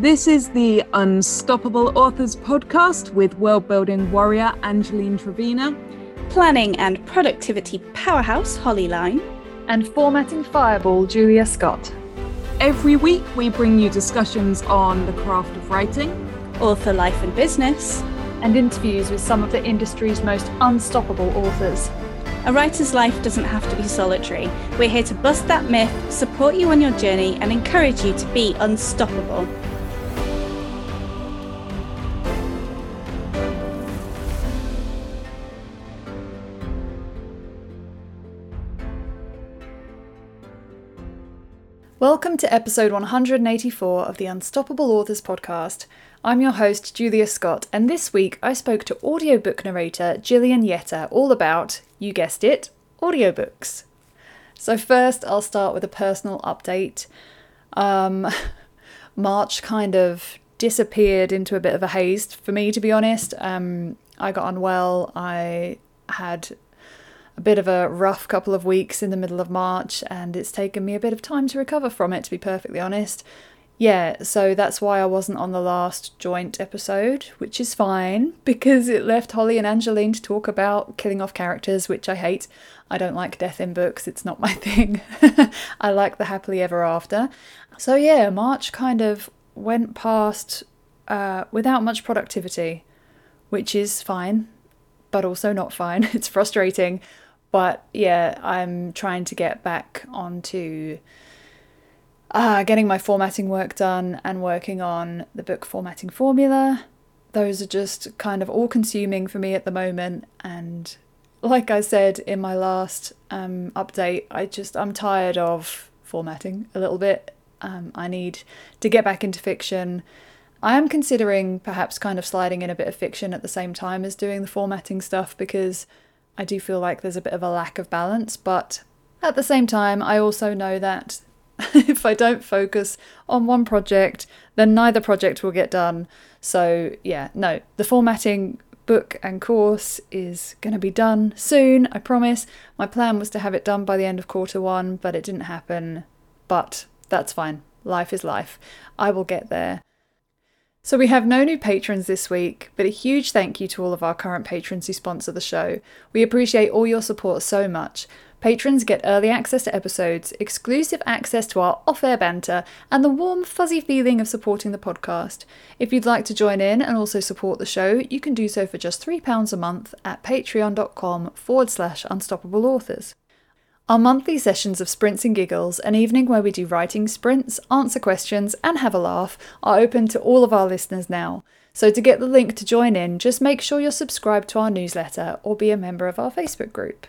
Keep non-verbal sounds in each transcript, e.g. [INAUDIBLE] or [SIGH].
This is the Unstoppable Authors podcast with world building warrior Angeline Trevena, planning and productivity powerhouse Holly Lyne, and formatting fireball Julia Scott. Every week, we bring you discussions on the craft of writing, author life and business, and interviews with some of the industry's most unstoppable authors. A writer's life doesn't have to be solitary. We're here to bust that myth, support you on your journey, and encourage you to be unstoppable. Welcome to episode 184 of the Unstoppable Authors podcast. I'm your host, Julia Scott, and this week I spoke to audiobook narrator Jillian Yetter all about, you guessed it, audiobooks. So, first, I'll start with a personal update. Um, [LAUGHS] March kind of disappeared into a bit of a haze for me, to be honest. Um, I got unwell. I had a bit of a rough couple of weeks in the middle of March, and it's taken me a bit of time to recover from it, to be perfectly honest yeah, so that's why I wasn't on the last joint episode, which is fine [LAUGHS] because it left Holly and Angeline to talk about killing off characters, which I hate. I don't like death in books, it's not my [LAUGHS] thing. [LAUGHS] I like the happily ever after. So, yeah, March kind of went past uh, without much productivity, which is fine, but also not fine. It's frustrating. But yeah, I'm trying to get back onto uh, getting my formatting work done and working on the book formatting formula. Those are just kind of all consuming for me at the moment. And like I said in my last um, update, I just, I'm tired of formatting a little bit. Um, I need to get back into fiction. I am considering perhaps kind of sliding in a bit of fiction at the same time as doing the formatting stuff because I do feel like there's a bit of a lack of balance. But at the same time, I also know that [LAUGHS] if I don't focus on one project, then neither project will get done. So, yeah, no, the formatting book and course is going to be done soon, I promise. My plan was to have it done by the end of quarter one, but it didn't happen. But that's fine. Life is life. I will get there. So, we have no new patrons this week, but a huge thank you to all of our current patrons who sponsor the show. We appreciate all your support so much. Patrons get early access to episodes, exclusive access to our off air banter, and the warm, fuzzy feeling of supporting the podcast. If you'd like to join in and also support the show, you can do so for just £3 a month at patreon.com forward slash unstoppable authors. Our monthly sessions of Sprints and Giggles, an evening where we do writing sprints, answer questions, and have a laugh, are open to all of our listeners now. So, to get the link to join in, just make sure you're subscribed to our newsletter or be a member of our Facebook group.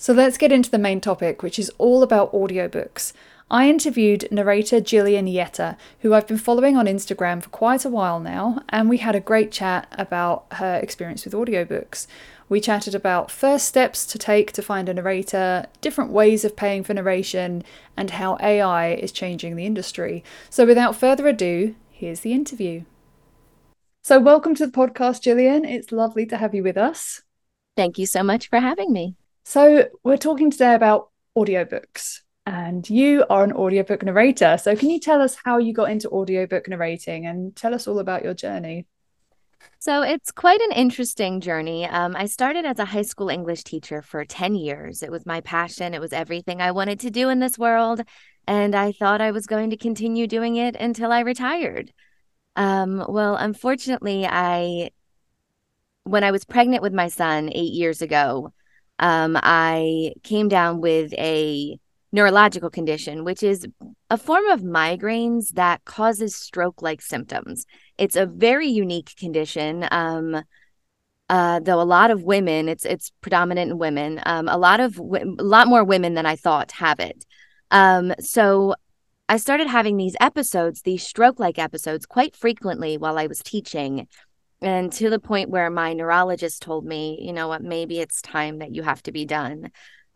So let's get into the main topic, which is all about audiobooks. I interviewed narrator Jillian Yetter, who I've been following on Instagram for quite a while now, and we had a great chat about her experience with audiobooks. We chatted about first steps to take to find a narrator, different ways of paying for narration, and how AI is changing the industry. So without further ado, here's the interview. So, welcome to the podcast, Jillian. It's lovely to have you with us. Thank you so much for having me. So, we're talking today about audiobooks, and you are an audiobook narrator. So, can you tell us how you got into audiobook narrating and tell us all about your journey? So, it's quite an interesting journey. Um, I started as a high school English teacher for 10 years. It was my passion, it was everything I wanted to do in this world. And I thought I was going to continue doing it until I retired. Um, well, unfortunately, I, when I was pregnant with my son eight years ago, um, I came down with a neurological condition, which is a form of migraines that causes stroke like symptoms. It's a very unique condition. Um, uh, though a lot of women, it's it's predominant in women. Um, a lot of a lot more women than I thought have it. Um, so I started having these episodes, these stroke like episodes, quite frequently while I was teaching and to the point where my neurologist told me, you know what, maybe it's time that you have to be done.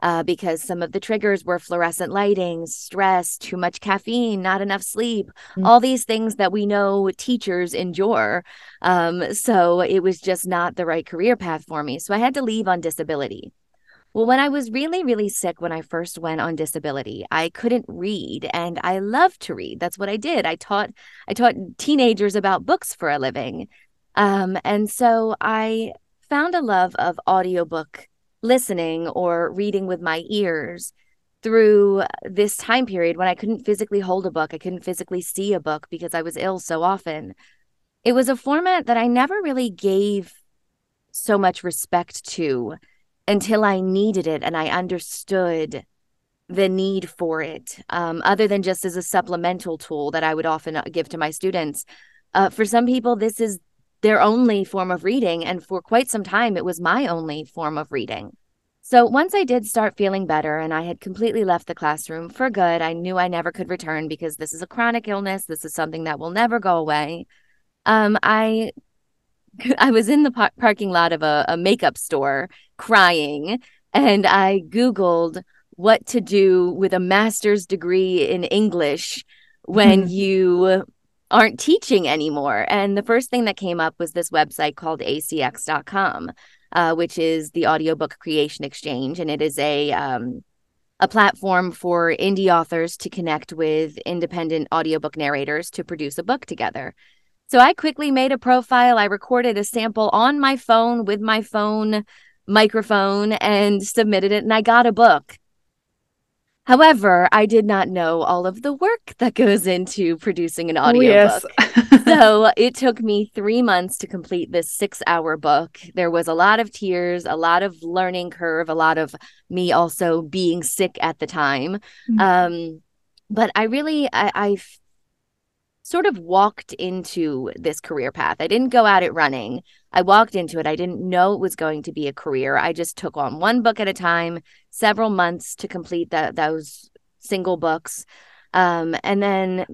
Uh, because some of the triggers were fluorescent lighting, stress, too much caffeine, not enough sleep, mm-hmm. all these things that we know teachers endure. Um, so it was just not the right career path for me. So I had to leave on disability. Well, when I was really, really sick when I first went on disability, I couldn't read and I loved to read. That's what I did. I taught I taught teenagers about books for a living. Um, and so I found a love of audiobook listening or reading with my ears through this time period when I couldn't physically hold a book. I couldn't physically see a book because I was ill so often. It was a format that I never really gave so much respect to until I needed it and I understood the need for it, um, other than just as a supplemental tool that I would often uh, give to my students. Uh, for some people, this is their only form of reading. And for quite some time, it was my only form of reading. So once I did start feeling better and I had completely left the classroom for good, I knew I never could return because this is a chronic illness. This is something that will never go away. Um, I [LAUGHS] I was in the par- parking lot of a, a makeup store crying, and I Googled what to do with a master's degree in English when mm-hmm. you aren't teaching anymore. And the first thing that came up was this website called acx.com, uh, which is the audiobook creation exchange. And it is a, um, a platform for indie authors to connect with independent audiobook narrators to produce a book together. So I quickly made a profile. I recorded a sample on my phone with my phone microphone and submitted it, and I got a book. However, I did not know all of the work that goes into producing an audiobook. Oh, yes. so it took me three months to complete this six hour book. There was a lot of tears, a lot of learning curve, a lot of me also being sick at the time. Mm-hmm. Um, but I really, I, I sort of walked into this career path. I didn't go at it running. I walked into it. I didn't know it was going to be a career. I just took on one book at a time, several months to complete that those single books. Um, and then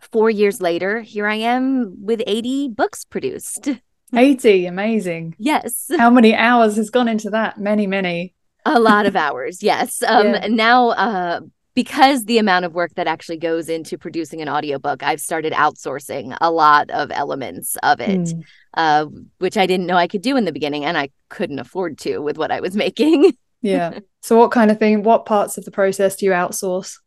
four years later, here I am with 80 books produced. [LAUGHS] 80, amazing. Yes. How many hours has gone into that? Many, many. A lot of hours, yes. Um, yeah. Now, uh, because the amount of work that actually goes into producing an audiobook, I've started outsourcing a lot of elements of it, mm. uh, which I didn't know I could do in the beginning, and I couldn't afford to with what I was [LAUGHS] making. yeah. [LAUGHS] So, what kind of thing, what parts of the process do you outsource?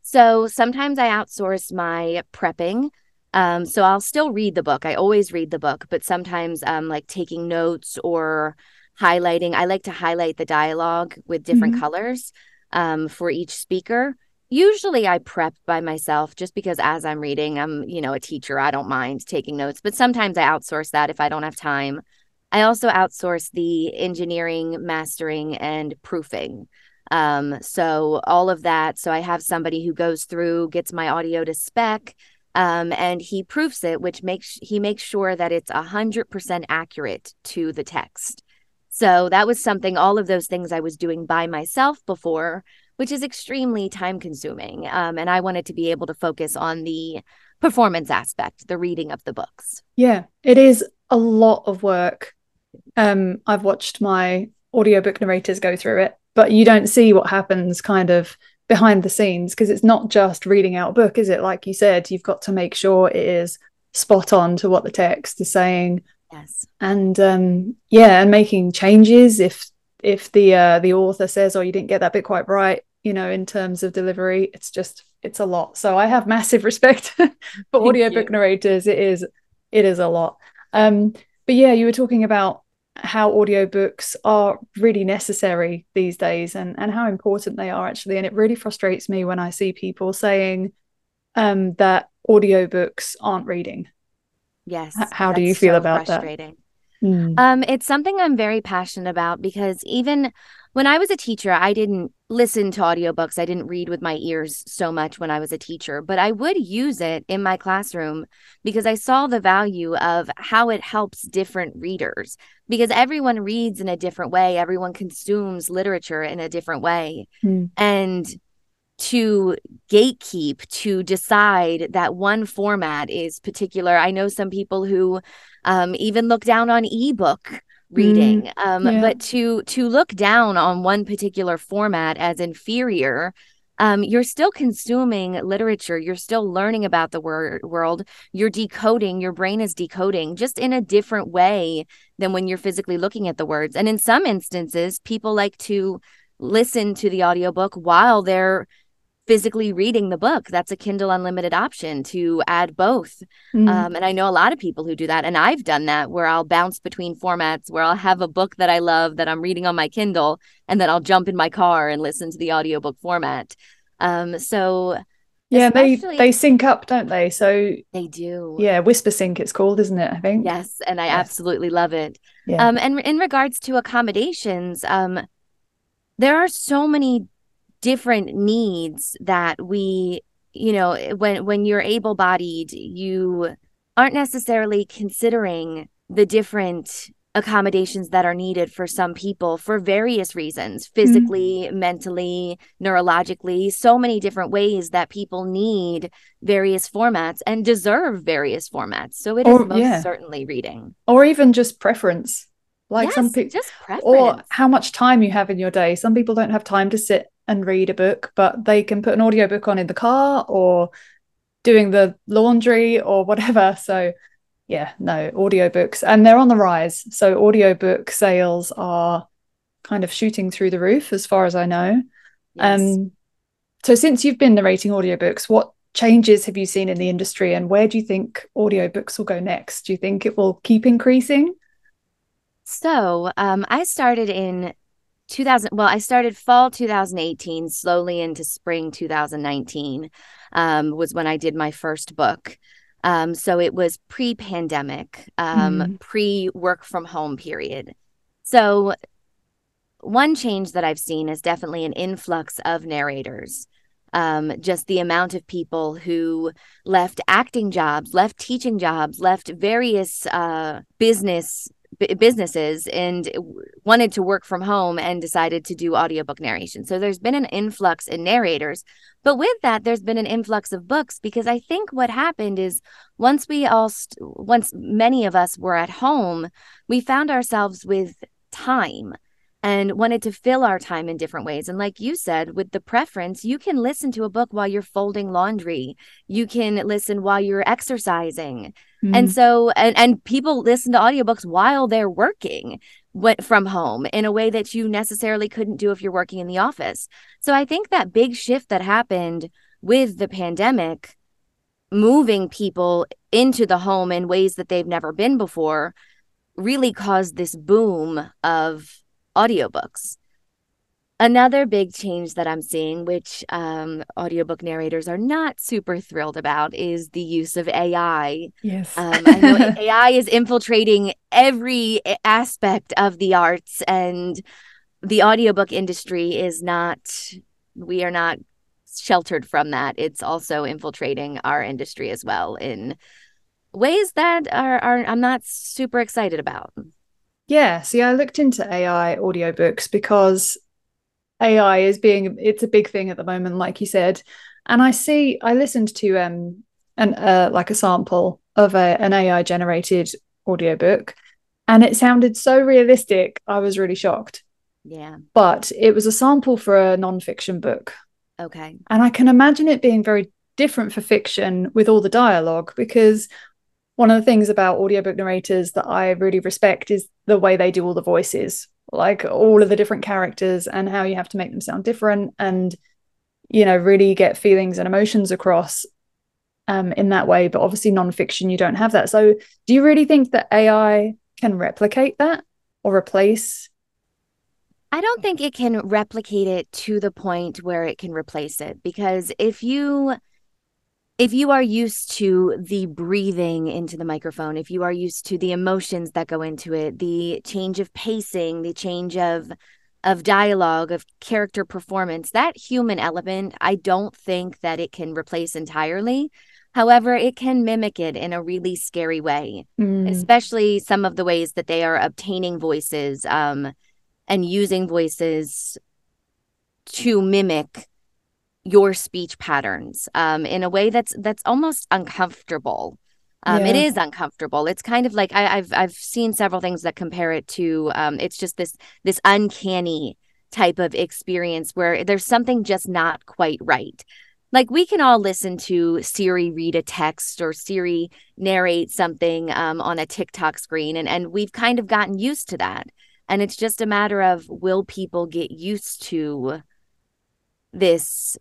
So, sometimes I outsource my prepping. Um, so, I'll still read the book. I always read the book, but sometimes um, like taking notes or highlighting. I like to highlight the dialogue with different mm-hmm. colors um, for each speaker. Usually I prep by myself just because as I'm reading, I'm, you know, a teacher. I don't mind taking notes, but sometimes I outsource that if I don't have time. I also outsource the engineering, mastering, and proofing. Um, so all of that. So I have somebody who goes through, gets my audio to spec, um, and he proofs it, which makes he makes sure that it's a hundred percent accurate to the text. So that was something, all of those things I was doing by myself before, which is extremely time consuming. Um, and I wanted to be able to focus on the performance aspect, the reading of the books. Yeah, it is a lot of work. Um, I've watched my audiobook narrators go through it, but you don't see what happens kind of behind the scenes because it's not just reading out a book, is it? Like you said, you've got to make sure it is spot on to what the text is saying Yes. And um, yeah, and making changes if if the uh, the author says, "Oh, you didn't get that bit quite right," you know, in terms of delivery, it's just it's a lot. So I have [LAUGHS] massive respect for audiobook narrators. It is it is a lot. Um, but yeah, you were talking about how audiobooks are really necessary these days and and how important they are actually and it really frustrates me when i see people saying um, that audiobooks aren't reading Yes. H- how do you feel so about that? Mm. Um, it's something I'm very passionate about because even when I was a teacher, I didn't listen to audiobooks. I didn't read with my ears so much when I was a teacher, but I would use it in my classroom because I saw the value of how it helps different readers because everyone reads in a different way, everyone consumes literature in a different way. Mm. And to gatekeep to decide that one format is particular. I know some people who um, even look down on ebook reading, mm, um, yeah. but to to look down on one particular format as inferior um, you're still consuming literature. You're still learning about the wor- world. You're decoding. Your brain is decoding just in a different way than when you're physically looking at the words. And in some instances, people like to listen to the audiobook while they're physically reading the book. That's a Kindle Unlimited option to add both. Mm. Um, and I know a lot of people who do that. And I've done that where I'll bounce between formats, where I'll have a book that I love that I'm reading on my Kindle, and then I'll jump in my car and listen to the audiobook format. Um, so yeah, they they sync up, don't they? So they do. Yeah, Whispersync it's called, isn't it? I think. Yes, and I yes. absolutely love it. Yeah. Um, and in regards to accommodations, um, there are so many different needs that we you know when when you're able bodied you aren't necessarily considering the different accommodations that are needed for some people for various reasons physically mm-hmm. mentally neurologically so many different ways that people need various formats and deserve various formats so it or, is most yeah. certainly reading or even just preference like yes, some people or how much time you have in your day some people don't have time to sit and read a book, but they can put an audiobook on in the car or doing the laundry or [LAUGHS] whatever. So yeah, no, audiobooks and they're on the rise. So audiobook sales are kind of shooting through the roof as far as I know. Yes. Um so since you've been narrating audiobooks, what changes have you seen in the industry and where do you think audiobooks will go next? Do you think it will keep increasing? So, um, I started in 2000 well i started fall 2018 slowly into spring 2019 um, was when i did my first book um, so it was pre-pandemic um, mm. pre-work from home period so one change that i've seen is definitely an influx of narrators um, just the amount of people who left acting jobs left teaching jobs left various uh, business businesses and wanted to work from home and decided to do audiobook narration. So there's been an influx in narrators. But with that, there's been an influx of books because I think what happened is once we all, st- once many of us were at home, we found ourselves with time and wanted to fill our time in different ways. And like you said, with the preference, you can listen to a book while you're folding laundry. You can listen while you're exercising. Mm-hmm. And so and and people listen to audiobooks while they're working went from home in a way that you necessarily couldn't do if you're working in the office. So I think that big shift that happened with the pandemic moving people into the home in ways that they've never been before really caused this boom of audiobooks. Another big change that I'm seeing, which um, audiobook narrators are not super thrilled about, is the use of AI. Yes. Um, I know [LAUGHS] AI is infiltrating every aspect of the arts, and the audiobook industry is not, we are not sheltered from that. It's also infiltrating our industry as well in ways that are, are I'm not super excited about. Yeah, see, I looked into AI audiobooks because AI is being it's a big thing at the moment, like you said. And I see I listened to um an uh, like a sample of a, an AI generated audiobook and it sounded so realistic, I was really shocked. Yeah. But it was a sample for a non-fiction book. Okay. And I can imagine it being very different for fiction with all the dialogue because one of the things about audiobook narrators that I really respect is the way they do all the voices, like all of the different characters and how you have to make them sound different and, you know, really get feelings and emotions across um, in that way. But obviously, nonfiction, you don't have that. So, do you really think that AI can replicate that or replace? I don't think it can replicate it to the point where it can replace it because if you if you are used to the breathing into the microphone, if you are used to the emotions that go into it, the change of pacing, the change of of dialogue, of character performance, that human element, I don't think that it can replace entirely. However, it can mimic it in a really scary way, mm. especially some of the ways that they are obtaining voices um, and using voices to mimic your speech patterns um, in a way that's that's almost uncomfortable. Um, yeah. It is uncomfortable. It's kind of like I, have I've seen several things that compare it to. Um, it's just this this uncanny type of experience where there's something just not quite right. Like we can all listen to Siri read a text or Siri narrate something um, on a TikTok screen, and, and we've kind of gotten used to that. And it's just a matter of will people get used to this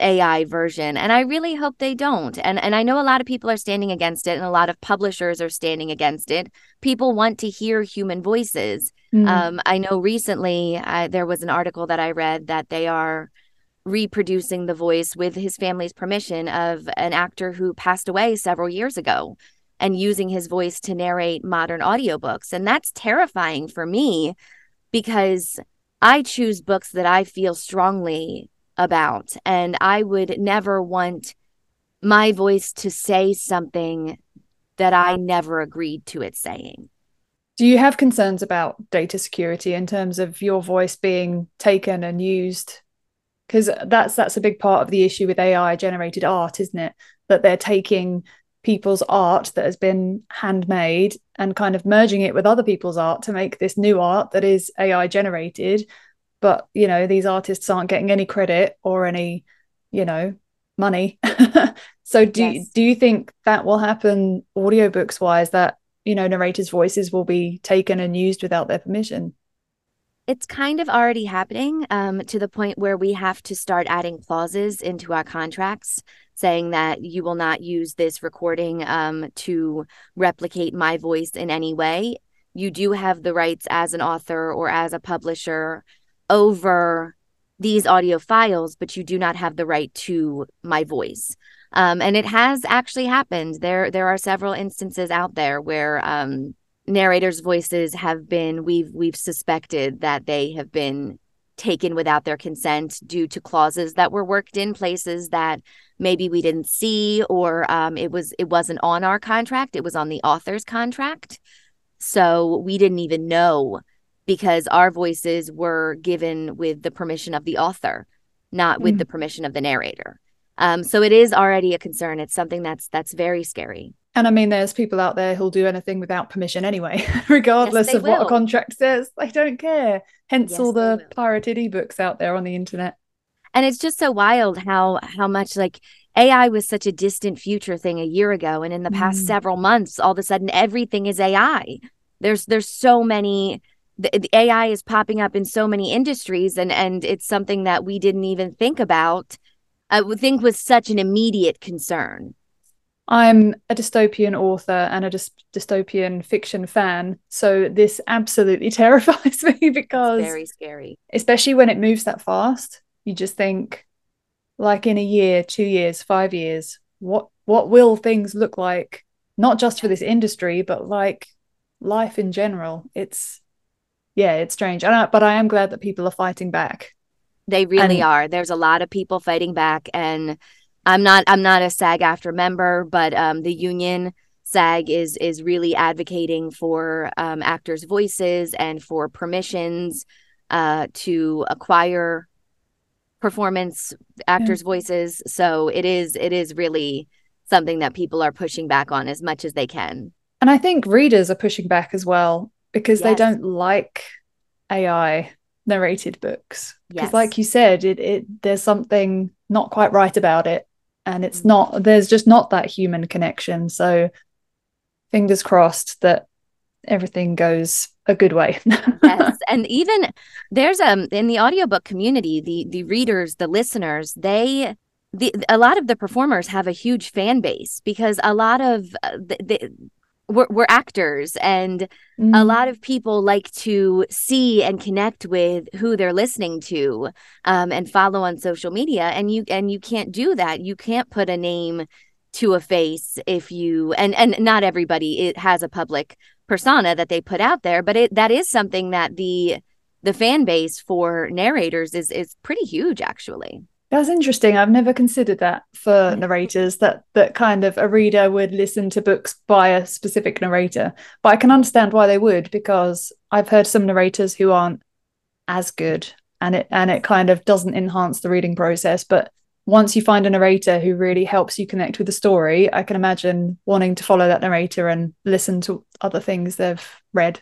AI version. And I really hope they don't. And and I know a lot of people are standing against it and a lot of publishers are standing against it. People want to hear human voices. Mm. Um, I know recently I, there was an article that I read that they are reproducing the voice with his family's permission of an actor who passed away several years ago and using his voice to narrate modern audiobooks. And that's terrifying for me because I choose books that I feel strongly about. And I would never want my voice to say something that I never agreed to it saying. Do you have concerns about data security in terms of your voice being taken and used? Because that's that's a big part of the issue with AI generated art, isn't it? That they're taking people's art that has been handmade and kind of merging it with other people's art to make this new art that is AI generated but you know these artists aren't getting any credit or any you know money [LAUGHS] so do yes. do you think that will happen audiobooks wise that you know narrators voices will be taken and used without their permission it's kind of already happening um, to the point where we have to start adding clauses into our contracts saying that you will not use this recording um, to replicate my voice in any way. You do have the rights as an author or as a publisher over these audio files, but you do not have the right to my voice. Um, and it has actually happened. There, there are several instances out there where um, narrators' voices have been we've we've suspected that they have been taken without their consent due to clauses that were worked in places that maybe we didn't see or um, it was it wasn't on our contract it was on the author's contract so we didn't even know because our voices were given with the permission of the author, not with mm. the permission of the narrator. Um, so it is already a concern. It's something that's that's very scary. And I mean, there's people out there who'll do anything without permission anyway, [LAUGHS] regardless yes, of will. what a contract says. They don't care. Hence yes, all the pirated ebooks out there on the internet. And it's just so wild how how much like AI was such a distant future thing a year ago, and in the past mm. several months, all of a sudden everything is AI. There's there's so many the, the AI is popping up in so many industries, and and it's something that we didn't even think about. I would think was such an immediate concern. I'm a dystopian author and a dy- dystopian fiction fan, so this absolutely [LAUGHS] terrifies me because it's very scary, especially when it moves that fast. You just think, like in a year, two years, five years, what what will things look like? Not just for this industry, but like life in general. It's yeah, it's strange. I but I am glad that people are fighting back. They really and, are. There's a lot of people fighting back, and I'm not. I'm not a SAG-AFTRA member, but um, the union SAG is is really advocating for um, actors' voices and for permissions uh, to acquire performance actors' yeah. voices. So it is it is really something that people are pushing back on as much as they can. And I think readers are pushing back as well because yes. they don't like AI narrated books. Because, yes. like you said, it, it there's something not quite right about it, and it's mm. not. There's just not that human connection. So, fingers crossed that everything goes a good way. [LAUGHS] yes, and even there's um in the audiobook community, the the readers, the listeners, they the a lot of the performers have a huge fan base because a lot of uh, the, the we're, we're actors and mm. a lot of people like to see and connect with who they're listening to um, and follow on social media and you and you can't do that you can't put a name to a face if you and and not everybody it has a public persona that they put out there but it that is something that the the fan base for narrators is is pretty huge actually that's interesting. I've never considered that for mm. narrators that that kind of a reader would listen to books by a specific narrator. But I can understand why they would because I've heard some narrators who aren't as good and it and it kind of doesn't enhance the reading process, but once you find a narrator who really helps you connect with the story, I can imagine wanting to follow that narrator and listen to other things they've read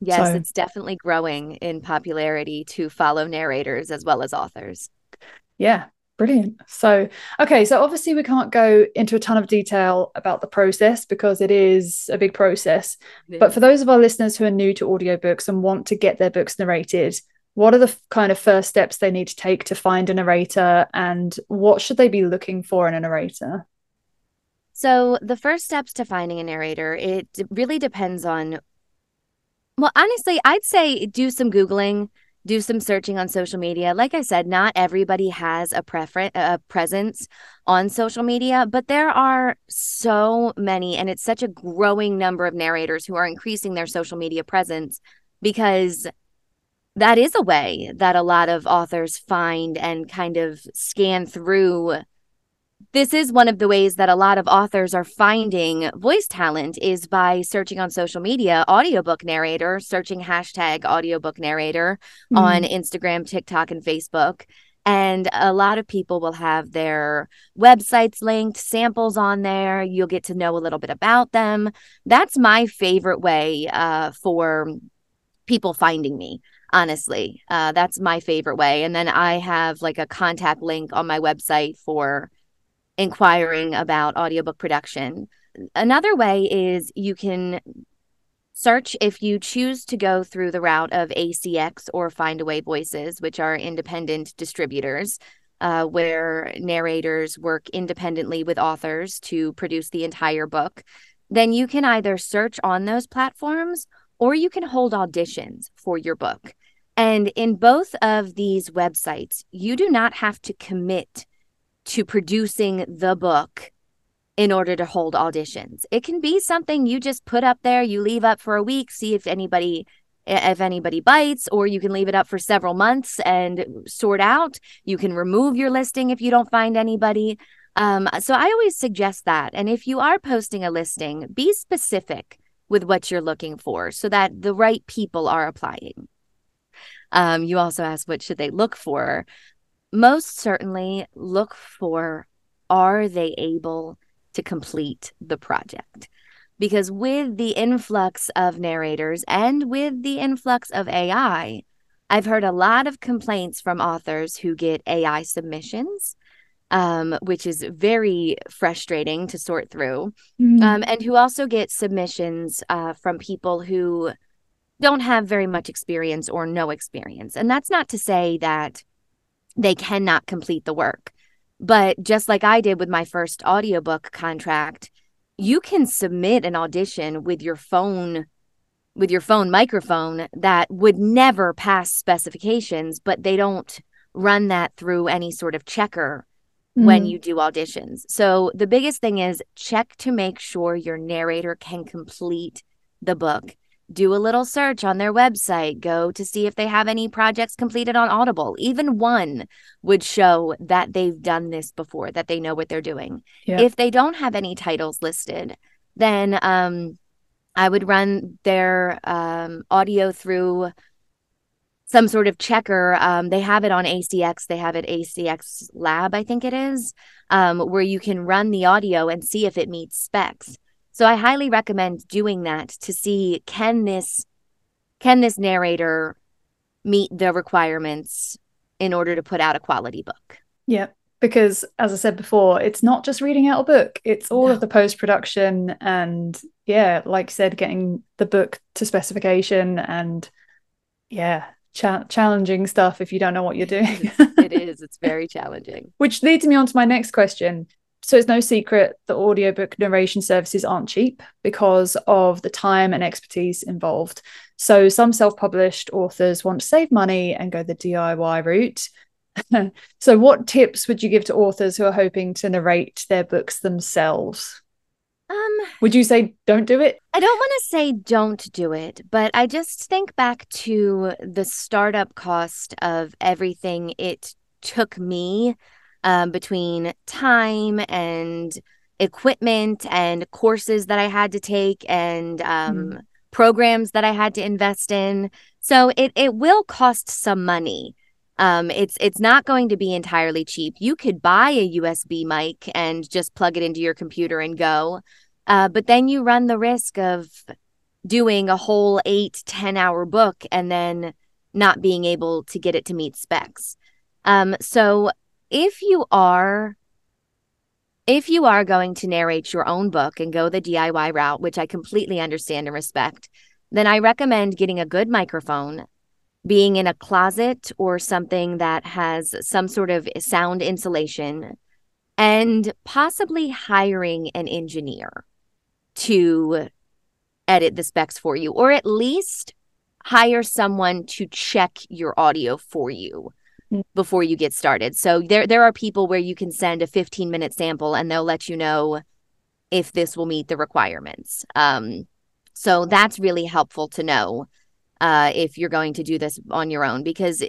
Yes, So- it's definitely growing in popularity to follow narrators as well as authors. Yeah, brilliant. So, okay, so obviously we can't go into a ton of detail about the process because it is a big process. But for those of our listeners who are new to audiobooks and want to get their books narrated, what are the kind of first steps they need to take to find a narrator and what should they be looking for in a narrator? So the first steps to finding a narrator, it really depends on well, honestly, I'd say do some googling, do some searching on social media. Like I said, not everybody has a preference a presence on social media, but there are so many and it's such a growing number of narrators who are increasing their social media presence because that is a way that a lot of authors find and kind of scan through this is one of the ways that a lot of authors are finding voice talent is by searching on social media audiobook narrator searching hashtag audiobook narrator on instagram tiktok and facebook. And a lot of people will have their websites linked samples on there. You'll get to know a little bit about them. That's my favorite way uh, for people finding me honestly. Uh, that's my favorite way. And then i have like a contact link on my website for inquiring about audiobook production. Another way is you can search if you choose to go through the route of ACX or Findaway Voices, which are independent distributors. Uh, where narrators work independently with authors to produce the entire book, then you can either search on those platforms or you can hold auditions for your book. And in both of these websites, you do not have to commit to producing the book in order to hold auditions. It can be something you just put up there, you leave up for a week, see if anybody if anybody bites or you can leave it up for several months and sort out. You can remove your listing if you don't find anybody. Um, so I always suggest that. And if you are posting a listing, be specific with what you're looking for so that the right people are applying. Um, you also asked what should they look for most certainly look for are they able to complete the project? Because with the influx of narrators and with the influx of AI, I've heard a lot of complaints from authors who get AI submissions, um, which is very frustrating to sort through, Mm. um, and who also get submissions uh, from people who don't have very much experience or no experience. And that's not to say that they cannot complete the work. But just like I did with my first audiobook contract, you can submit an audition with your phone with your phone microphone that would never pass specifications, but they don't run that through any sort of checker when Mm. you do auditions. So the biggest thing is check to make sure your narrator can complete the book. Do a little search on their website, go to see if they have any projects completed on Audible. Even one would show that they've done this before, that they know what they're doing. Yeah. If they don't have any titles listed, then um, I would run their um, audio through some sort of checker. Um, they have it on ACX. They have it ACX Lab, I think it is, um, where you can run the audio and see if it meets specs. So I highly recommend doing that to see can this can this narrator meet the requirements in order to put out a quality book. Yeah, because as I said before, it's not just reading out a book, it's all No. of the post production and, yeah, like you said, getting the book to specification and, yeah, cha- challenging stuff if you don't know what you're doing. it is. It's very challenging. [LAUGHS] Which leads me on to my next question. So it's no secret that audiobook narration services aren't cheap because of the time and expertise involved. So some self-published authors want to save money and go the DIY route. [LAUGHS] so what tips would you give to authors who are hoping to narrate their books themselves? Um, Would you say don't do it? I don't want to say don't do it, but I just think back to the startup cost of everything it took me um, between time and equipment and courses that I had to take and um, programs that I had to invest in. So it it will cost some money. Um, it's it's not going to be entirely cheap. You could buy a USB mic and just plug it into your computer and go. Uh, but then you run the risk of doing a whole eight, 10 hour book and then not being able to get it to meet specs. Um, so if you are if you are going to narrate your own book and go the DIY route, which I completely understand and respect, then I recommend getting a good microphone, being in a closet or something that has some sort of sound insulation, and possibly hiring an engineer to edit the specs for you, or at least hire someone to check your audio for you. Before you get started. So there there are people where you can send a 15 minute sample and they'll let you know if this will meet the requirements. Um, so that's really helpful to know uh, if you're going to do this on your own because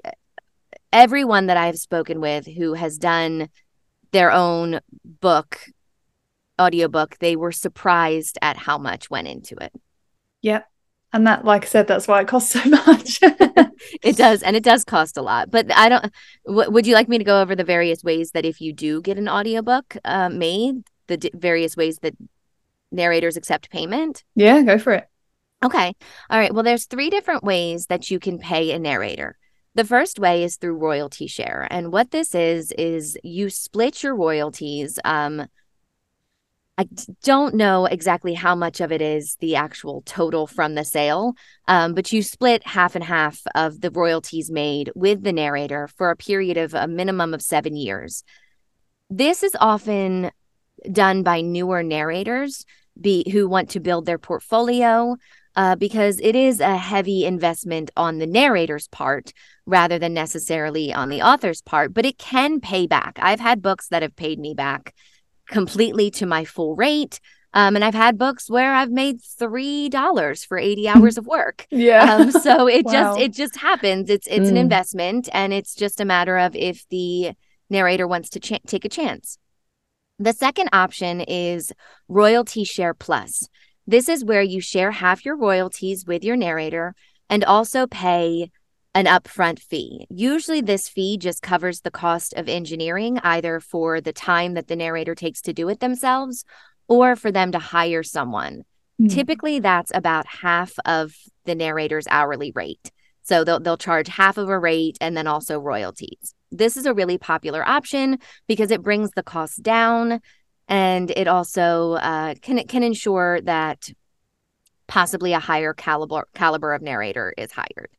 everyone that I've spoken with who has done their own book audiobook, they were surprised at how much went into it. Yep. And that, like I said, that's why it costs so [LAUGHS] much. it does. And it does cost a lot. But I don't, w- would you like me to go over the various ways that if you do get an audiobook uh, made, the d- various ways that narrators accept payment? Yeah, go for it. Okay. All right. Well, there's three different ways that you can pay a narrator. The first way is through royalty share. And what this is, is you split your royalties. Um, I don't know exactly how much of it is the actual total from the sale, um, but you split half and half of the royalties made with the narrator for a period of a minimum of seven years. This is often done by newer narrators be, who want to build their portfolio uh, because it is a heavy investment on the narrator's part rather than necessarily on the author's part, but it can pay back. I've had books that have paid me back completely to my full rate. Um, and I've had books where I've made three dollars for 80 [LAUGHS] hours of work. Yeah. Um, so [LAUGHS] it wow. just it just happens. It's it's mm. an investment, and it's just a matter of if the narrator wants to ch- take a chance. The second option is royalty share plus. This is where you share half your royalties with your narrator and also pay an upfront fee. Usually, this fee just covers the cost of engineering, either for the time that the narrator takes to do it themselves or for them to hire someone. Mm-hmm. Typically, that's about half of the narrator's hourly rate. So they'll, they'll charge half of a rate and then also royalties. This is a really popular option because it brings the cost down and it also uh, can can ensure that possibly a higher caliber caliber of narrator is hired.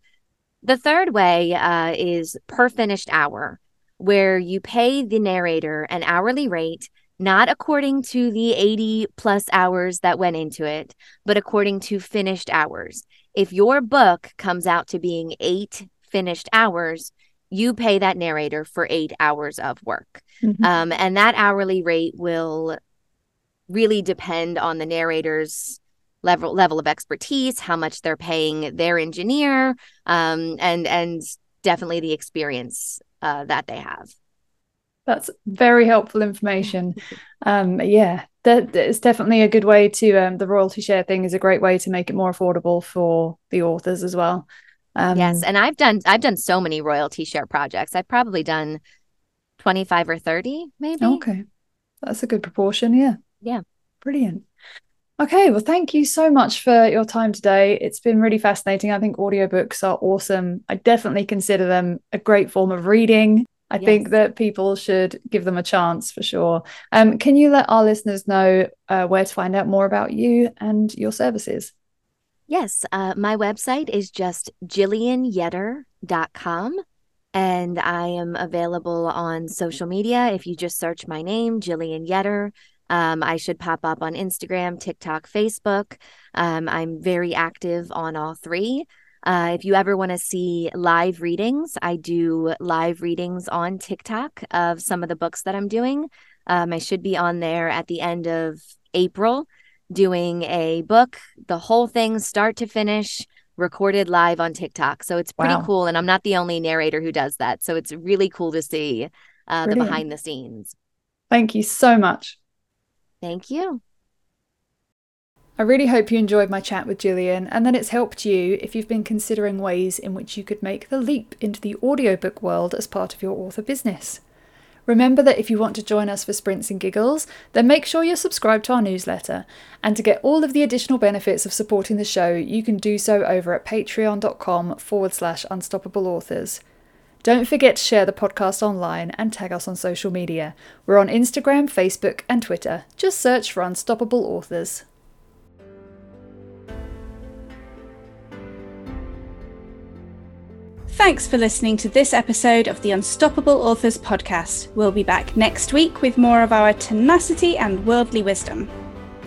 The third way uh, is per finished hour, where you pay the narrator an hourly rate, not according to the 80 plus hours that went into it, but according to finished hours. If your book comes out to being eight finished hours, you pay that narrator for eight hours of work. Mm-hmm. Um, and that hourly rate will really depend on the narrator's level level of expertise, how much they're paying their engineer, um, and and definitely the experience uh, that they have. That's very helpful information. Um, yeah, that it's definitely a good way to um, the royalty share thing is a great way to make it more affordable for the authors as well. Um, yes, and I've done I've done so many royalty share projects. I've probably done twenty five or thirty, maybe. Okay, that's a good proportion. Yeah. Yeah. Brilliant. Okay, well, thank you so much for your time today. It's been really fascinating. I think audiobooks are awesome. I definitely consider them a great form of reading. I yes. think that people should give them a chance for sure. Um, can you let our listeners know uh, where to find out more about you and your services? Yes, uh, my website is just jillianyetter.com. And I am available on social media. If you just search my name, Jillian Yetter, um, I should pop up on Instagram, TikTok, Facebook. Um, I'm very active on all three. Uh, if you ever want to see live readings, I do live readings on TikTok of some of the books that I'm doing. Um, I should be on there at the end of April doing a book, the whole thing, start to finish, recorded live on TikTok. So it's pretty wow. cool. And I'm not the only narrator who does that. So it's really cool to see uh, the behind the scenes. Thank you so much. Thank you. I really hope you enjoyed my chat with Jillian and that it's helped you if you've been considering ways in which you could make the leap into the audiobook world as part of your author business. Remember that if you want to join us for sprints and giggles, then make sure you're subscribed to our newsletter. And to get all of the additional benefits of supporting the show, you can do so over at patreon.com forward slash unstoppable authors. Don't forget to share the podcast online and tag us on social media. We're on Instagram, Facebook, and Twitter. Just search for Unstoppable Authors. Thanks for listening to this episode of the Unstoppable Authors podcast. We'll be back next week with more of our tenacity and worldly wisdom.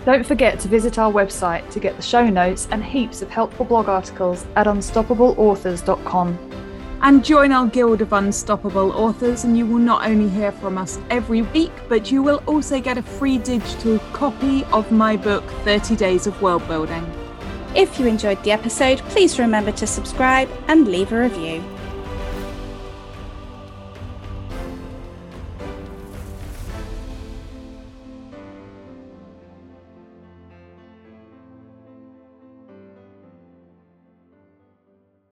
Don't forget to visit our website to get the show notes and heaps of helpful blog articles at unstoppableauthors.com. And join our Guild of Unstoppable Authors, and you will not only hear from us every week, but you will also get a free digital copy of my book, 30 Days of World Building. If you enjoyed the episode, please remember to subscribe and leave a review.